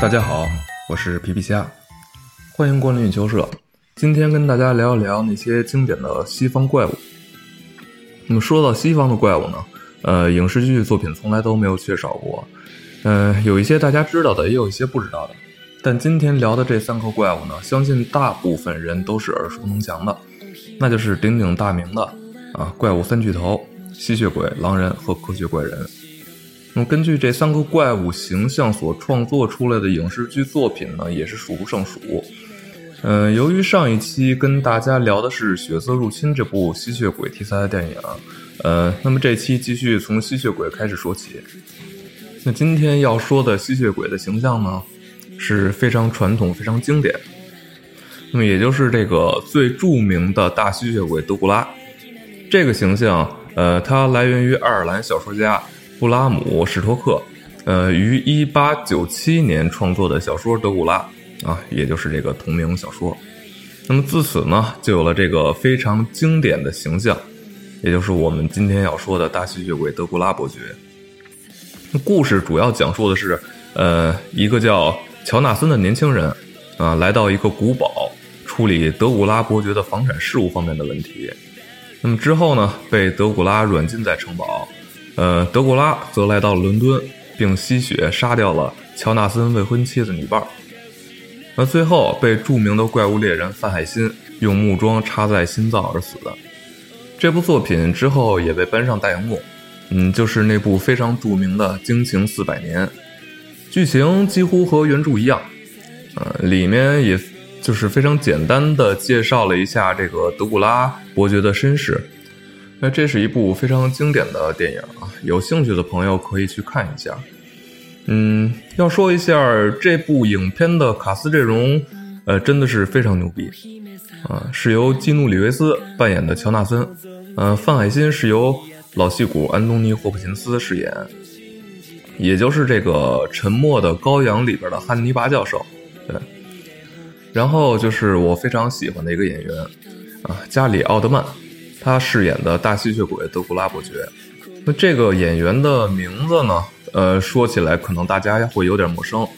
大家好，我是皮皮虾，欢迎光临月球社。今天跟大家聊一聊那些经典的西方怪物。那么说到西方的怪物呢，呃，影视剧作品从来都没有缺少过。嗯，有一些大家知道的，也有一些不知道的。但今天聊的这三个怪物呢，相信大部分人都是耳熟能详的，那就是鼎鼎大名的啊，怪物三巨头：吸血鬼、狼人和科学怪人。那么根据这三个怪物形象所创作出来的影视剧作品呢，也是数不胜数。嗯，由于上一期跟大家聊的是《血色入侵》这部吸血鬼题材的电影，呃，那么这期继续从吸血鬼开始说起。那今天要说的吸血鬼的形象呢，是非常传统、非常经典。那么也就是这个最著名的大吸血鬼德古拉。这个形象，呃，它来源于爱尔兰小说家。布拉姆·史托克，呃，于一八九七年创作的小说《德古拉》啊，也就是这个同名小说。那么自此呢，就有了这个非常经典的形象，也就是我们今天要说的大吸血鬼德古拉伯爵。故事主要讲述的是，呃，一个叫乔纳森的年轻人啊，来到一个古堡，处理德古拉伯爵的房产事务方面的问题。那么之后呢，被德古拉软禁在城堡。呃，德古拉则来到伦敦，并吸血杀掉了乔纳森未婚妻的女伴儿。那最后被著名的怪物猎人范海辛用木桩插在心脏而死的。这部作品之后也被搬上大荧幕，嗯，就是那部非常著名的《惊情四百年》，剧情几乎和原著一样。呃，里面也就是非常简单的介绍了一下这个德古拉伯爵的身世。那这是一部非常经典的电影啊，有兴趣的朋友可以去看一下。嗯，要说一下这部影片的卡斯阵容，呃，真的是非常牛逼啊！是由基努里维斯扮演的乔纳森，呃，范海辛是由老戏骨安东尼霍普金斯饰演，也就是这个《沉默的羔羊》里边的汉尼拔教授。对，然后就是我非常喜欢的一个演员啊，加里奥德曼。他饰演的大吸血鬼德古拉伯爵，那这个演员的名字呢？呃，说起来可能大家会有点陌生，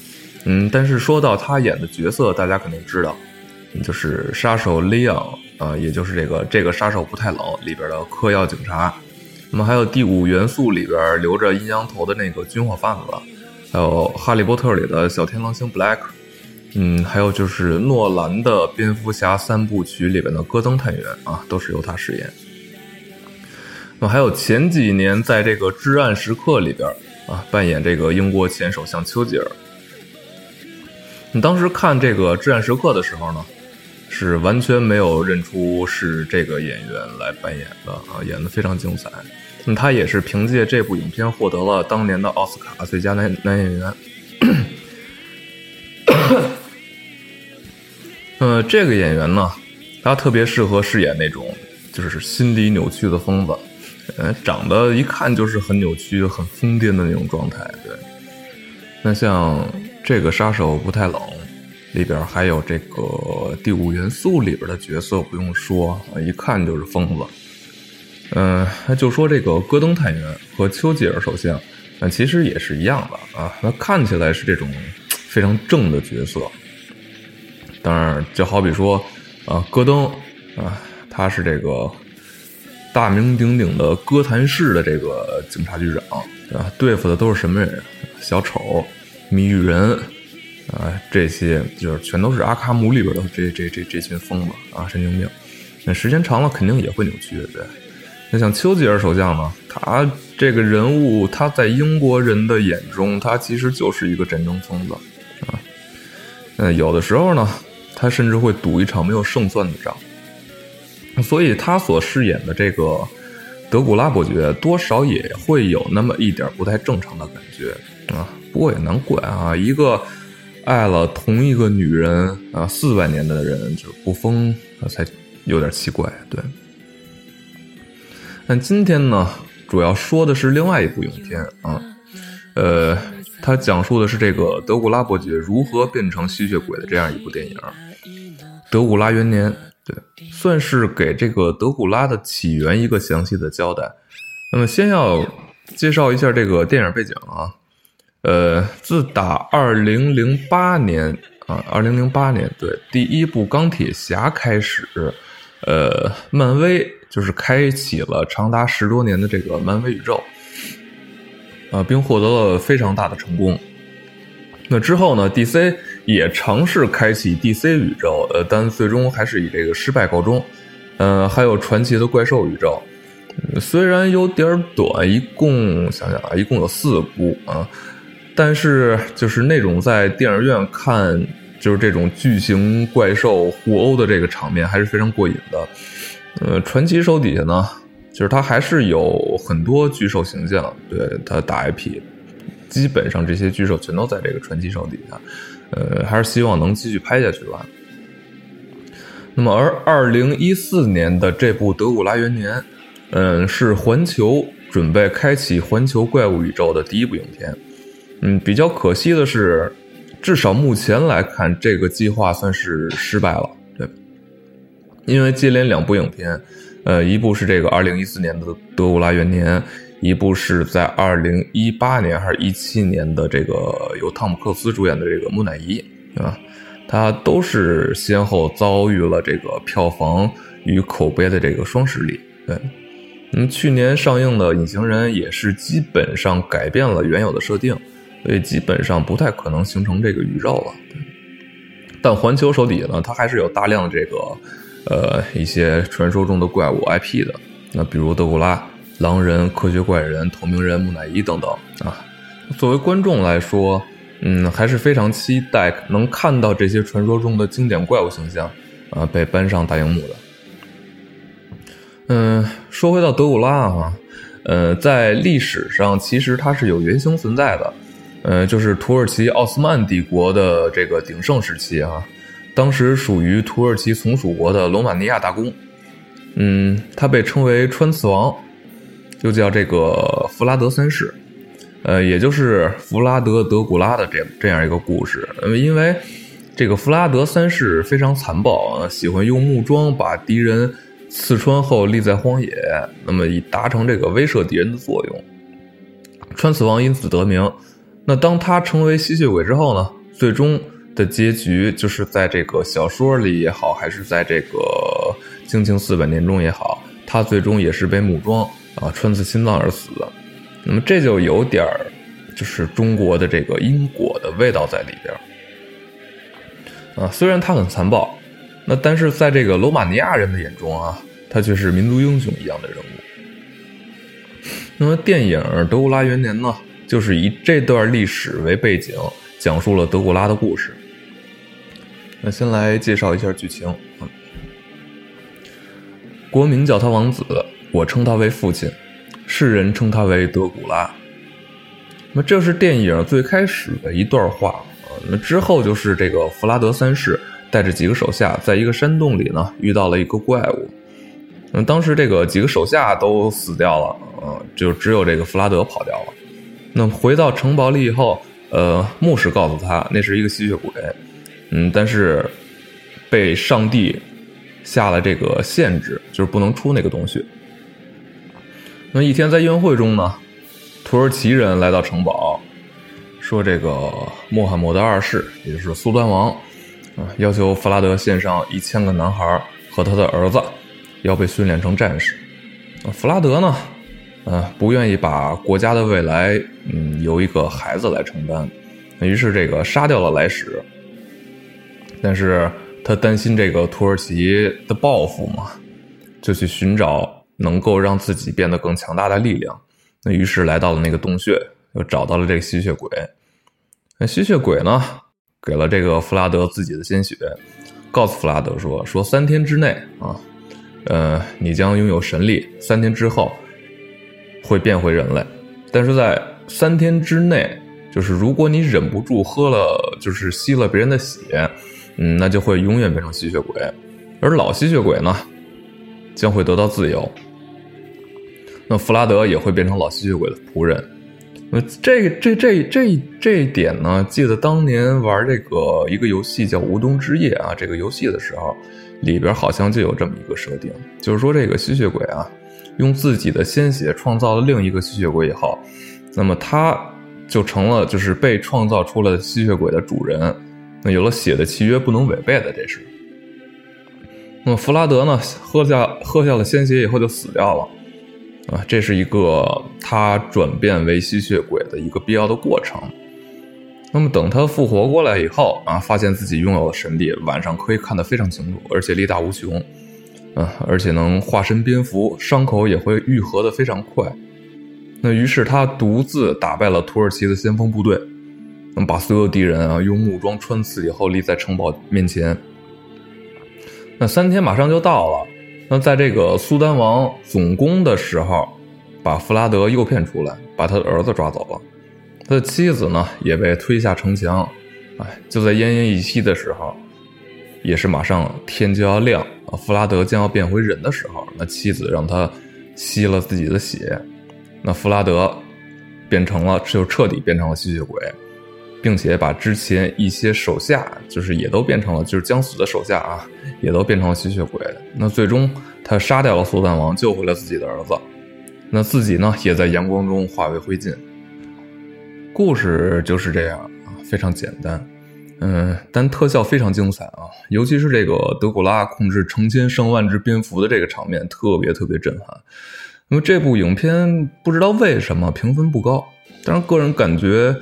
嗯，但是说到他演的角色，大家肯定知道，就是杀手 Leon 啊，也就是这个这个杀手不太冷里边的嗑药警察。那么还有第五元素里边留着阴阳头的那个军火贩子，还有哈利波特里的小天狼星 Black。嗯，还有就是诺兰的蝙蝠侠三部曲里边的戈登探员啊，都是由他饰演。那还有前几年在这个《至暗时刻》里边啊，扮演这个英国前首相丘吉尔。你当时看这个《至暗时刻》的时候呢，是完全没有认出是这个演员来扮演的啊，演的非常精彩。那他也是凭借这部影片获得了当年的奥斯卡最佳男男演员。这个演员呢，他特别适合饰演那种就是心理扭曲的疯子，呃，长得一看就是很扭曲、很疯癫的那种状态。对，那像这个杀手不太冷里边还有这个第五元素里边的角色，不用说，一看就是疯子。嗯，那就说这个戈登探员和丘吉尔首相，那其实也是一样的啊，那看起来是这种非常正的角色。当然，就好比说，啊，戈登，啊，他是这个大名鼎鼎的哥谭市的这个警察局长，啊，对付的都是什么人？小丑、谜语人，啊，这些就是全都是阿卡姆里边的这这这这群疯子啊，神经病。那时间长了肯定也会扭曲，对。那像丘吉尔首相呢，他这个人物，他在英国人的眼中，他其实就是一个战争疯子，啊，嗯，有的时候呢。他甚至会赌一场没有胜算的仗，所以他所饰演的这个德古拉伯爵多少也会有那么一点不太正常的感觉啊。不过也难怪啊，一个爱了同一个女人啊四百年的人就不疯，才有点奇怪。对，但今天呢，主要说的是另外一部影片啊，呃，它讲述的是这个德古拉伯爵如何变成吸血鬼的这样一部电影。德古拉元年，对，算是给这个德古拉的起源一个详细的交代。那么，先要介绍一下这个电影背景啊。呃，自打二零零八年啊，二零零八年对第一部钢铁侠开始，呃，漫威就是开启了长达十多年的这个漫威宇宙，啊，并获得了非常大的成功。那之后呢，DC 也尝试开启 DC 宇宙，呃，但最终还是以这个失败告终。嗯，还有传奇的怪兽宇宙，虽然有点短，一共想想啊，一共有四部啊。但是，就是那种在电影院看，就是这种巨型怪兽互殴的这个场面，还是非常过瘾的。呃，传奇手底下呢，就是它还是有很多巨兽形象，对它打 IP，基本上这些巨兽全都在这个传奇手底下。呃，还是希望能继续拍下去吧。那么，而二零一四年的这部《德古拉元年》，嗯，是环球准备开启环球怪物宇宙的第一部影片。嗯，比较可惜的是，至少目前来看，这个计划算是失败了。对，因为接连两部影片，呃，一部是这个二零一四年的《德古拉元年》，一部是在二零一八年还是一七年的这个由汤姆克斯主演的这个《木乃伊》，对吧？它都是先后遭遇了这个票房与口碑的这个双失利。对，嗯，去年上映的《隐形人》也是基本上改变了原有的设定。所以基本上不太可能形成这个宇宙了，但环球手底下呢，它还是有大量这个，呃，一些传说中的怪物 IP 的，那比如德古拉、狼人、科学怪人、透明人、木乃伊等等啊。作为观众来说，嗯，还是非常期待能看到这些传说中的经典怪物形象啊被搬上大荧幕的。嗯，说回到德古拉啊，呃，在历史上其实它是有原型存在的。呃，就是土耳其奥斯曼帝国的这个鼎盛时期啊，当时属于土耳其从属国的罗马尼亚大公，嗯，他被称为穿刺王，就叫这个弗拉德三世，呃，也就是弗拉德德古拉的这这样一个故事。因为这个弗拉德三世非常残暴，喜欢用木桩把敌人刺穿后立在荒野，那么以达成这个威慑敌人的作用，穿刺王因此得名。那当他成为吸血鬼之后呢？最终的结局就是在这个小说里也好，还是在这个《惊情四百年》中也好，他最终也是被木桩啊穿刺心脏而死的。那么这就有点儿，就是中国的这个因果的味道在里边儿啊。虽然他很残暴，那但是在这个罗马尼亚人的眼中啊，他却是民族英雄一样的人物。那么电影《德古拉元年》呢？就是以这段历史为背景，讲述了德古拉的故事。那先来介绍一下剧情。国民叫他王子，我称他为父亲，世人称他为德古拉。那这是电影最开始的一段话。那之后就是这个弗拉德三世带着几个手下，在一个山洞里呢，遇到了一个怪物。那当时这个几个手下都死掉了，呃，就只有这个弗拉德跑掉了。那回到城堡里以后，呃，牧师告诉他那是一个吸血鬼，嗯，但是被上帝下了这个限制，就是不能出那个东西。那一天在宴会中呢，土耳其人来到城堡，说这个穆罕默德二世，也就是苏丹王，啊，要求弗拉德献上一千个男孩和他的儿子，要被训练成战士。弗拉德呢？嗯，不愿意把国家的未来，嗯，由一个孩子来承担，于是这个杀掉了来使。但是他担心这个土耳其的报复嘛，就去寻找能够让自己变得更强大的力量。那于是来到了那个洞穴，又找到了这个吸血鬼。那吸血鬼呢，给了这个弗拉德自己的鲜血，告诉弗拉德说：说三天之内啊，呃，你将拥有神力。三天之后。会变回人类，但是在三天之内，就是如果你忍不住喝了，就是吸了别人的血，嗯，那就会永远变成吸血鬼，而老吸血鬼呢，将会得到自由。那弗拉德也会变成老吸血鬼的仆人。那这个这这这这一点呢，记得当年玩这个一个游戏叫《无冬之夜》啊，这个游戏的时候，里边好像就有这么一个设定，就是说这个吸血鬼啊。用自己的鲜血创造了另一个吸血鬼以后，那么他就成了就是被创造出了吸血鬼的主人。那有了血的契约不能违背的，这是。那么弗拉德呢，喝下喝下了鲜血以后就死掉了，啊，这是一个他转变为吸血鬼的一个必要的过程。那么等他复活过来以后啊，发现自己拥有了神力，晚上可以看得非常清楚，而且力大无穷，啊，而且能化身蝙蝠，伤口也会愈合的非常快。那于是他独自打败了土耳其的先锋部队，那么把所有敌人啊用木桩穿刺以后立在城堡面前。那三天马上就到了，那在这个苏丹王总攻的时候，把弗拉德诱骗出来，把他的儿子抓走了，他的妻子呢也被推下城墙。哎，就在奄奄一息的时候，也是马上天就要亮啊，弗拉德将要变回人的时候，那妻子让他吸了自己的血，那弗拉德变成了就彻底变成了吸血鬼。并且把之前一些手下，就是也都变成了，就是将死的手下啊，也都变成了吸血鬼。那最终他杀掉了苏丹王，救回了自己的儿子。那自己呢，也在阳光中化为灰烬。故事就是这样啊，非常简单，嗯，但特效非常精彩啊，尤其是这个德古拉控制成千上万只蝙蝠的这个场面，特别特别震撼。那么这部影片不知道为什么评分不高，但是个人感觉，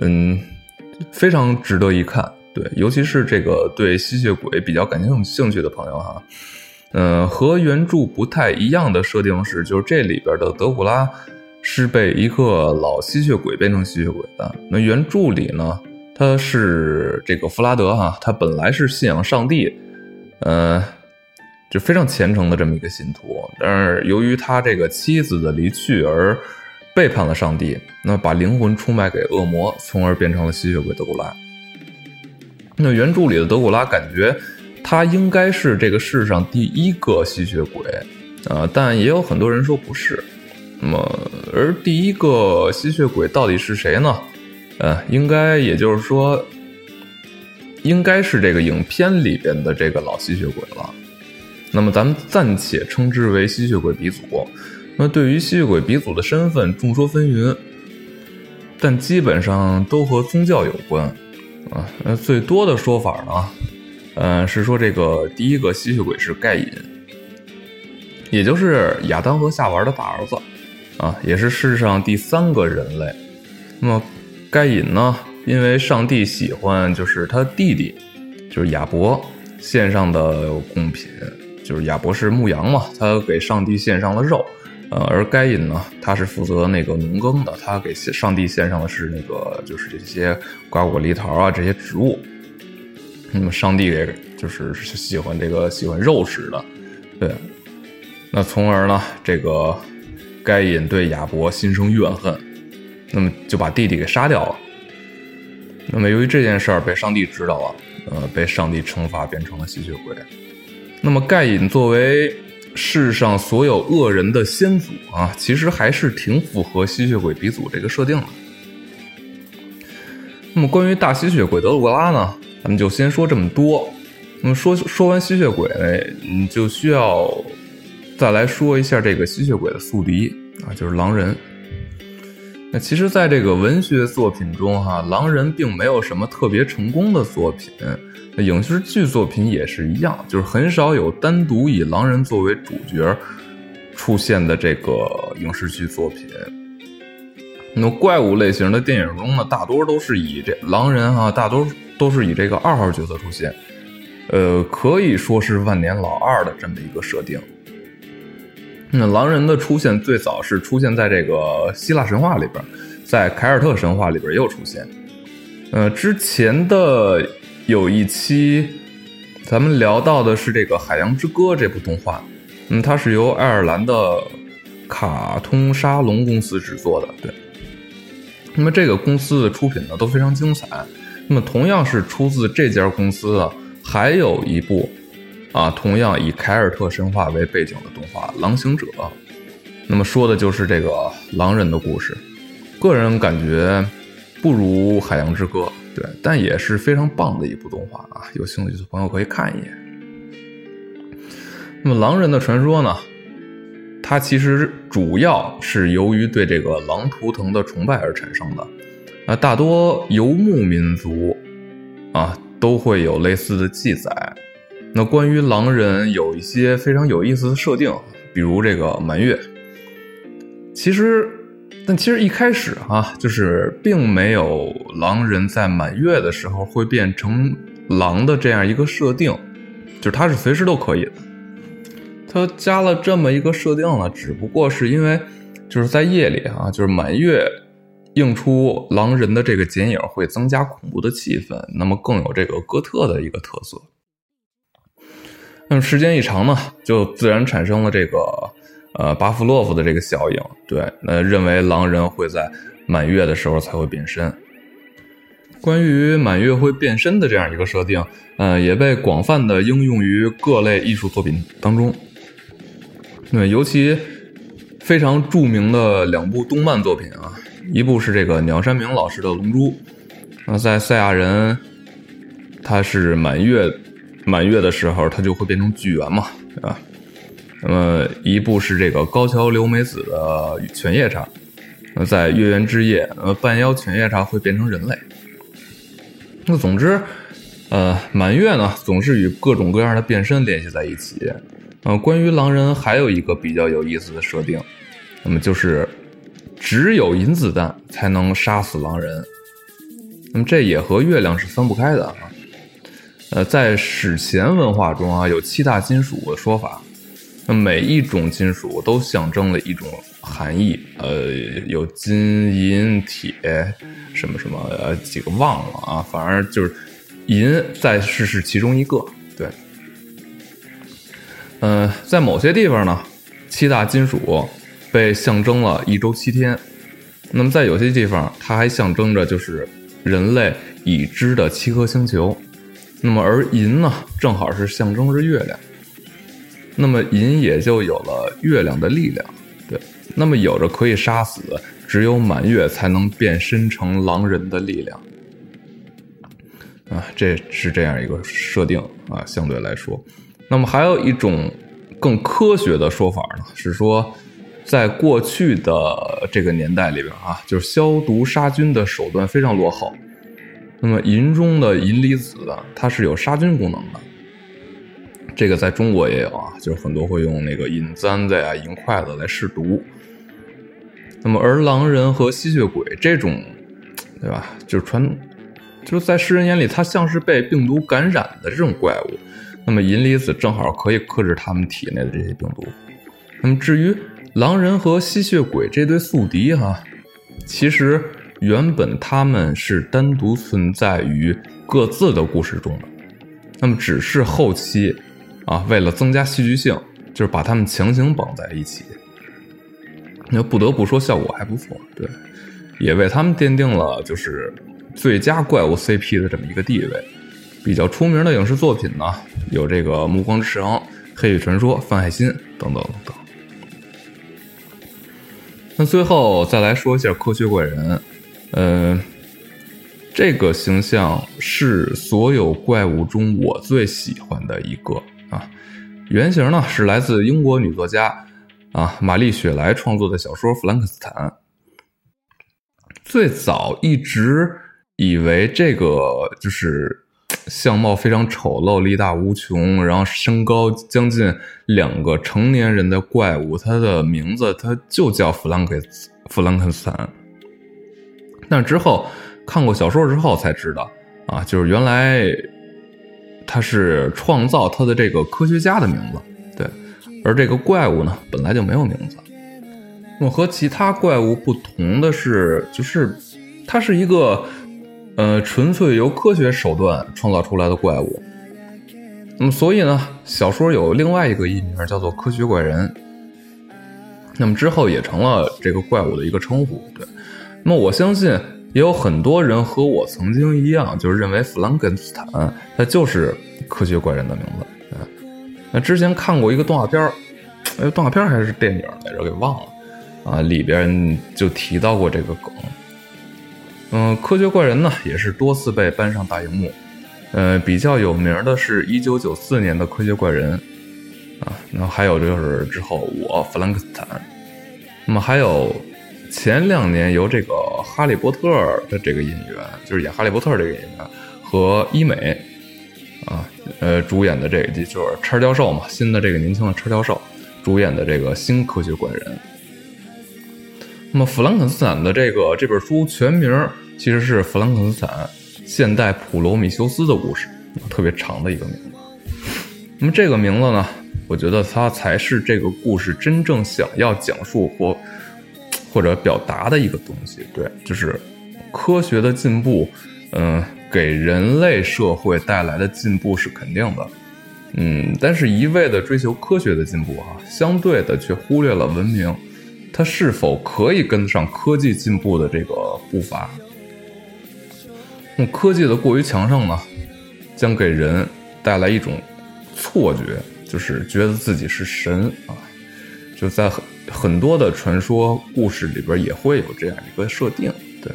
嗯。非常值得一看，对，尤其是这个对吸血鬼比较感兴兴趣的朋友哈，嗯，和原著不太一样的设定是，就是这里边的德古拉是被一个老吸血鬼变成吸血鬼的。那原著里呢，他是这个弗拉德哈，他本来是信仰上帝，呃，就非常虔诚的这么一个信徒，但是由于他这个妻子的离去而。背叛了上帝，那把灵魂出卖给恶魔，从而变成了吸血鬼德古拉。那原著里的德古拉感觉他应该是这个世上第一个吸血鬼啊，但也有很多人说不是。那么，而第一个吸血鬼到底是谁呢？呃，应该也就是说，应该是这个影片里边的这个老吸血鬼了。那么，咱们暂且称之为吸血鬼鼻祖。那对于吸血鬼鼻祖的身份众说纷纭，但基本上都和宗教有关啊。那最多的说法呢，嗯，是说这个第一个吸血鬼是盖隐，也就是亚当和夏娃的大儿子啊，也是世上第三个人类。那么盖隐呢，因为上帝喜欢就是他弟弟，就是亚伯献上的贡品，就是亚伯是牧羊嘛，他给上帝献上了肉。呃，而该隐呢，他是负责那个农耕的，他给上帝献上的是那个，就是这些瓜果梨桃啊这些植物。那么上帝也就是喜欢这个喜欢肉食的，对。那从而呢，这个该隐对亚伯心生怨恨，那么就把弟弟给杀掉了。那么由于这件事儿被上帝知道了，呃，被上帝惩罚变成了吸血鬼。那么盖隐作为。世上所有恶人的先祖啊，其实还是挺符合吸血鬼鼻祖这个设定的。那么关于大吸血鬼德鲁格拉呢，咱们就先说这么多。那么说说完吸血鬼，你，就需要再来说一下这个吸血鬼的宿敌啊，就是狼人。那其实，在这个文学作品中，哈，狼人并没有什么特别成功的作品。影视剧作品也是一样，就是很少有单独以狼人作为主角出现的这个影视剧作品。那怪物类型的电影中呢，大多都是以这狼人哈，大多都是以这个二号角色出现，呃，可以说是万年老二的这么一个设定。那狼人的出现最早是出现在这个希腊神话里边，在凯尔特神话里边也有出现。呃，之前的有一期咱们聊到的是这个《海洋之歌》这部动画，嗯，它是由爱尔兰的卡通沙龙公司制作的，对。那么这个公司的出品呢都非常精彩。那么同样是出自这家公司的，还有一部。啊，同样以凯尔特神话为背景的动画《狼行者》，那么说的就是这个狼人的故事。个人感觉不如《海洋之歌》，对，但也是非常棒的一部动画啊！有兴趣的朋友可以看一眼。那么狼人的传说呢？它其实主要是由于对这个狼图腾的崇拜而产生的。啊，大多游牧民族啊都会有类似的记载。那关于狼人有一些非常有意思的设定，比如这个满月。其实，但其实一开始啊，就是并没有狼人在满月的时候会变成狼的这样一个设定，就是他是随时都可以的。他加了这么一个设定呢，只不过是因为就是在夜里啊，就是满月映出狼人的这个剪影会增加恐怖的气氛，那么更有这个哥特的一个特色。那么时间一长呢，就自然产生了这个呃巴甫洛夫的这个效应，对，那认为狼人会在满月的时候才会变身。关于满月会变身的这样一个设定，呃，也被广泛的应用于各类艺术作品当中。对，尤其非常著名的两部动漫作品啊，一部是这个鸟山明老师的《龙珠》，那在赛亚人，他是满月满月的时候，它就会变成巨猿嘛，对吧？那么一部是这个高桥留美子的犬夜叉，那在月圆之夜，呃，半妖犬夜叉会变成人类。那总之，呃，满月呢，总是与各种各样的变身联系在一起。呃，关于狼人还有一个比较有意思的设定，那么就是只有银子弹才能杀死狼人。那么这也和月亮是分不开的啊。呃，在史前文化中啊，有七大金属的说法，那每一种金属都象征了一种含义。呃，有金银铁什么什么呃几个忘了啊，反正就是银在是是其中一个。对。嗯，在某些地方呢，七大金属被象征了一周七天。那么在有些地方，它还象征着就是人类已知的七颗星球。那么而银呢，正好是象征着月亮。那么银也就有了月亮的力量。对，那么有着可以杀死只有满月才能变身成狼人的力量。啊，这是这样一个设定啊，相对来说。那么还有一种更科学的说法呢，是说，在过去的这个年代里边啊，就是消毒杀菌的手段非常落后。那么银中的银离子，它是有杀菌功能的。这个在中国也有啊，就是很多会用那个银簪子呀、银筷子来试毒。那么而狼人和吸血鬼这种，对吧？就是传，就是在世人眼里，它像是被病毒感染的这种怪物。那么银离子正好可以克制他们体内的这些病毒。那么至于狼人和吸血鬼这对宿敌哈，其实原本他们是单独存在于各自的故事中的。那么只是后期啊，为了增加戏剧性，就是把他们强行绑在一起。那不得不说效果还不错，对，也为他们奠定了就是最佳怪物 CP 的这么一个地位。比较出名的影视作品呢，有这个《暮光之城》《黑羽传说》《范海辛》等等等等。那最后再来说一下科学怪人，嗯，这个形象是所有怪物中我最喜欢的一个啊。原型呢是来自英国女作家啊玛丽雪莱创作的小说《弗兰克斯坦》。最早一直以为这个就是。相貌非常丑陋，力大无穷，然后身高将近两个成年人的怪物，它的名字它就叫弗兰克弗兰肯斯坦。但之后看过小说之后才知道，啊，就是原来他是创造他的这个科学家的名字，对，而这个怪物呢本来就没有名字。那么和其他怪物不同的是，就是它是一个。呃，纯粹由科学手段创造出来的怪物。那么，所以呢，小说有另外一个艺名叫做“科学怪人”。那么之后也成了这个怪物的一个称呼。对，那么我相信也有很多人和我曾经一样，就是认为弗兰肯斯坦他就是科学怪人的名字。那之前看过一个动画片儿，哎，动画片还是电影来着，给忘了啊，里边就提到过这个梗。嗯，科学怪人呢也是多次被搬上大荧幕。呃，比较有名的是一九九四年的科学怪人啊，然后还有就是之后我弗兰克斯坦。那么还有前两年由这个《哈利波特》的这个演员，就是演《哈利波特》这个演员和伊美啊，呃，主演的这个就是叉教授嘛，新的这个年轻的叉教授主演的这个新科学怪人。那么，弗兰肯斯坦的这个这本书全名其实是《弗兰肯斯坦现代普罗米修斯的故事》，特别长的一个名字。那么这个名字呢，我觉得它才是这个故事真正想要讲述或或者表达的一个东西。对，就是科学的进步，嗯，给人类社会带来的进步是肯定的，嗯，但是一味的追求科学的进步啊，相对的却忽略了文明。它是否可以跟得上科技进步的这个步伐？那科技的过于强盛呢，将给人带来一种错觉，就是觉得自己是神啊！就在很多的传说故事里边也会有这样一个设定。对，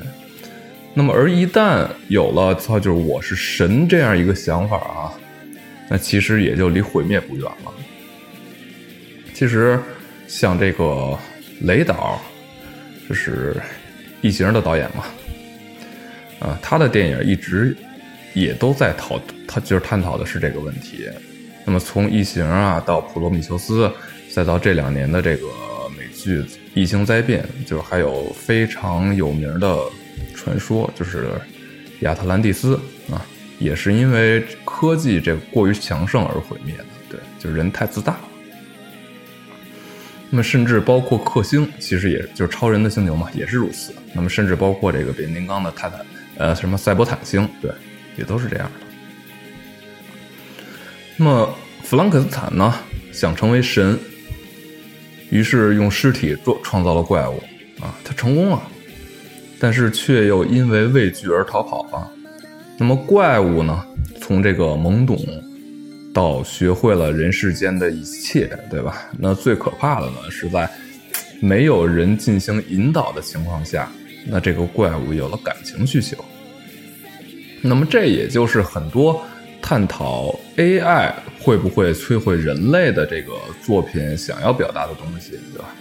那么而一旦有了“操，就是我是神”这样一个想法啊，那其实也就离毁灭不远了。其实像这个。雷导，就是《异形》的导演嘛，啊，他的电影一直也都在讨，他就是探讨的是这个问题。那么从《异形》啊到《普罗米修斯》，再到这两年的这个剧《异形灾变》，就是还有非常有名的传说，就是亚特兰蒂斯啊，也是因为科技这过于强盛而毁灭的。对，就是人太自大了。那么，甚至包括克星，其实也就是超人的星球嘛，也是如此。那么，甚至包括这个变形金刚的泰坦，呃，什么赛博坦星，对，也都是这样的。那么，弗兰肯斯坦呢，想成为神，于是用尸体做创造了怪物啊，他成功了，但是却又因为畏惧而逃跑了。那么，怪物呢，从这个懵懂。到学会了人世间的一切，对吧？那最可怕的呢，是在没有人进行引导的情况下，那这个怪物有了感情需求。那么这也就是很多探讨 AI 会不会摧毁人类的这个作品想要表达的东西，对吧？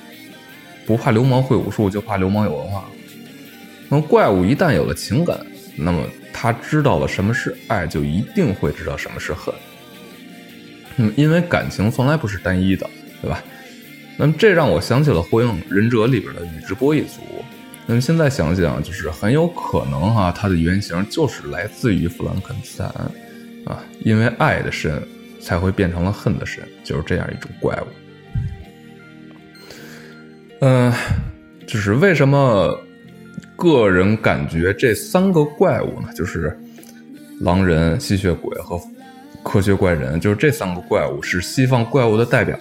不怕流氓会武术，就怕流氓有文化。那么怪物一旦有了情感，那么他知道了什么是爱，就一定会知道什么是恨。嗯，因为感情从来不是单一的，对吧？那么这让我想起了《火影忍者》里边的宇智波一族。那么现在想想，就是很有可能哈，它的原型就是来自于弗兰肯斯坦啊，因为爱的深才会变成了恨的深，就是这样一种怪物。嗯，就是为什么个人感觉这三个怪物呢？就是狼人、吸血鬼和。科学怪人就是这三个怪物是西方怪物的代表，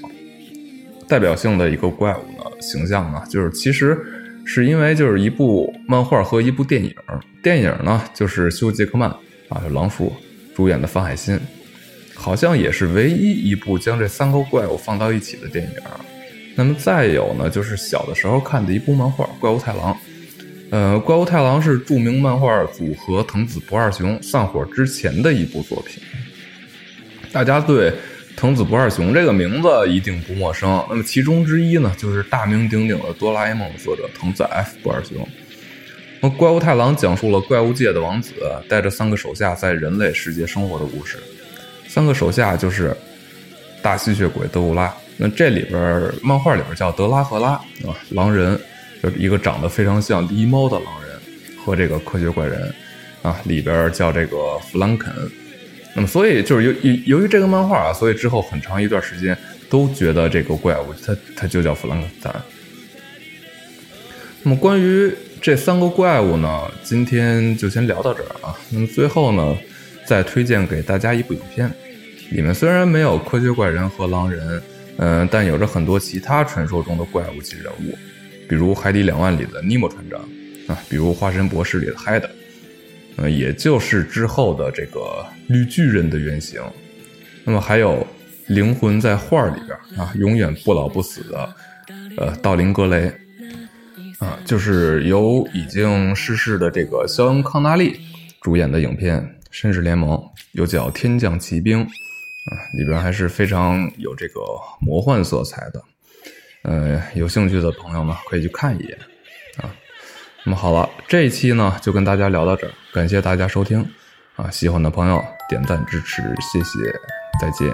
代表性的一个怪物呢形象呢，就是其实是因为就是一部漫画和一部电影，电影呢就是休·杰克曼啊，就狼叔主演的《方海辛》，好像也是唯一一部将这三个怪物放到一起的电影。那么再有呢，就是小的时候看的一部漫画《怪物太郎》，呃，《怪物太郎》是著名漫画组合藤子不二雄散伙之前的一部作品。大家对藤子不二雄这个名字一定不陌生。那么其中之一呢，就是大名鼎鼎的哆啦 A 梦作者藤子 F 不二雄。怪物太郎讲述了怪物界的王子带着三个手下在人类世界生活的故事。三个手下就是大吸血鬼德古拉。那这里边漫画里边叫德拉赫拉啊，狼人，就是一个长得非常像狸猫的狼人，和这个科学怪人啊，里边叫这个弗兰肯。那么，所以就是由由由于这个漫画啊，所以之后很长一段时间都觉得这个怪物它它就叫弗兰肯斯坦。那么关于这三个怪物呢，今天就先聊到这儿啊。那么最后呢，再推荐给大家一部影片，里面虽然没有科学怪人和狼人，嗯，但有着很多其他传说中的怪物级人物，比如《海底两万里》的尼莫船长啊，比如《化身博士》里的海德。呃，也就是之后的这个绿巨人的原型，那么还有灵魂在画里边啊，永远不老不死的，呃，道林格雷，啊，就是由已经逝世的这个肖恩康纳利主演的影片《绅士联盟》，又叫《天降奇兵》，啊，里边还是非常有这个魔幻色彩的，呃，有兴趣的朋友们可以去看一眼。啊。那么好了，这一期呢就跟大家聊到这儿，感谢大家收听啊！喜欢的朋友点赞支持，谢谢，再见。